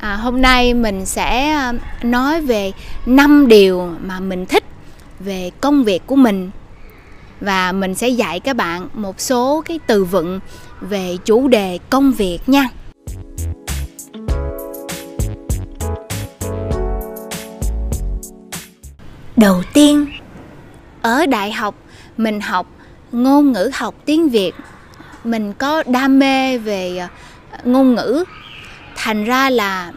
À, hôm nay mình sẽ à, nói về 5 điều mà mình thích về công việc của mình và mình sẽ dạy các bạn một số cái từ vựng về chủ đề công việc nha. Đầu tiên, ở đại học mình học ngôn ngữ học tiếng Việt. Mình có đam mê về à, ngôn ngữ thành ra là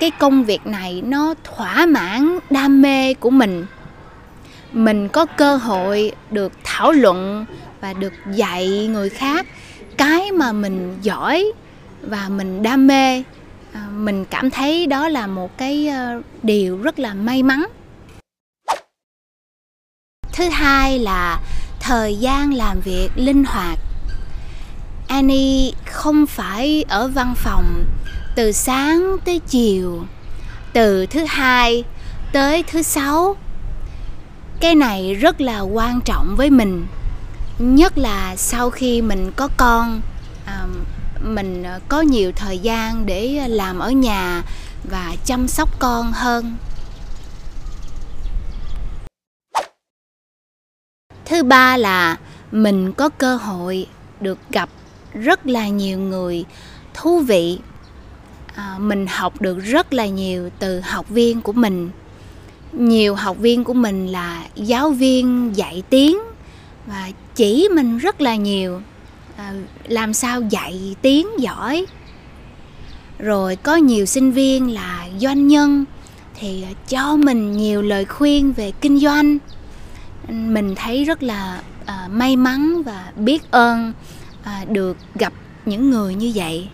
cái công việc này nó thỏa mãn đam mê của mình. Mình có cơ hội được thảo luận và được dạy người khác cái mà mình giỏi và mình đam mê. À, mình cảm thấy đó là một cái ờ, điều rất là may mắn. Thứ hai là thời gian làm việc linh hoạt. Annie không phải ở văn phòng từ sáng tới chiều từ thứ hai tới thứ sáu. Cái này rất là quan trọng với mình nhất là sau khi mình có con à, mình có nhiều thời gian để làm ở nhà và chăm sóc con hơn. Thứ ba là mình có cơ hội được gặp rất là nhiều người thú vị à, mình học được rất là nhiều từ học viên của mình. Nhiều học viên của mình là giáo viên dạy tiếng và chỉ mình rất là nhiều. À, làm sao dạy tiếng giỏi? Rồi có nhiều sinh viên là doanh nhân thì cho mình nhiều lời khuyên về kinh doanh. Mình thấy rất là à, may mắn và biết ơn à, được gặp những người như vậy.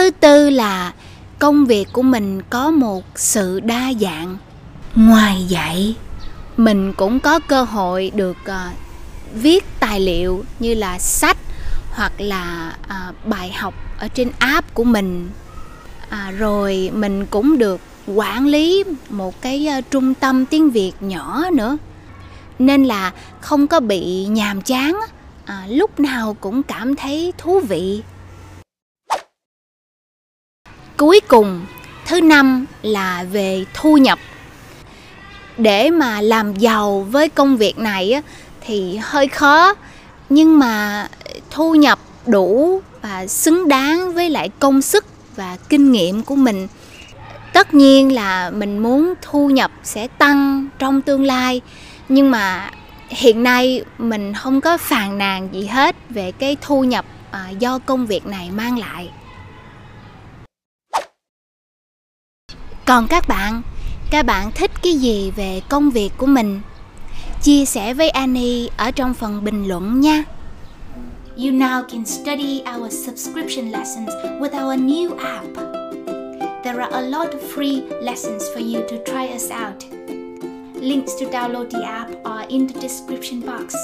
Thứ tư là công việc của mình có một sự đa dạng. Ngoài dạy mình cũng có cơ hội được uh, viết tài liệu như là sách hoặc là uh, bài học ở trên app của mình. À, rồi mình cũng được quản lý một cái uh, trung tâm tiếng việt nhỏ nữa. Nên là không có bị nhàm chán à, lúc nào cũng cảm thấy thú vị cuối cùng, thứ năm là về thu nhập. Để mà làm giàu với công việc này thì hơi khó, nhưng mà thu nhập đủ và xứng đáng với lại công sức và kinh nghiệm của mình. Tất nhiên là mình muốn thu nhập sẽ tăng trong tương lai, nhưng mà hiện nay mình không có phàn nàn gì hết về cái thu nhập à, do công việc này mang lại. Còn các bạn các bạn thích cái gì về công việc của mình chia sẻ với Annie ở trong phần bình luận nha You now can study our subscription lessons with our new app. There are a lot of free lessons for you to try us out. Links to download the app are in the description box.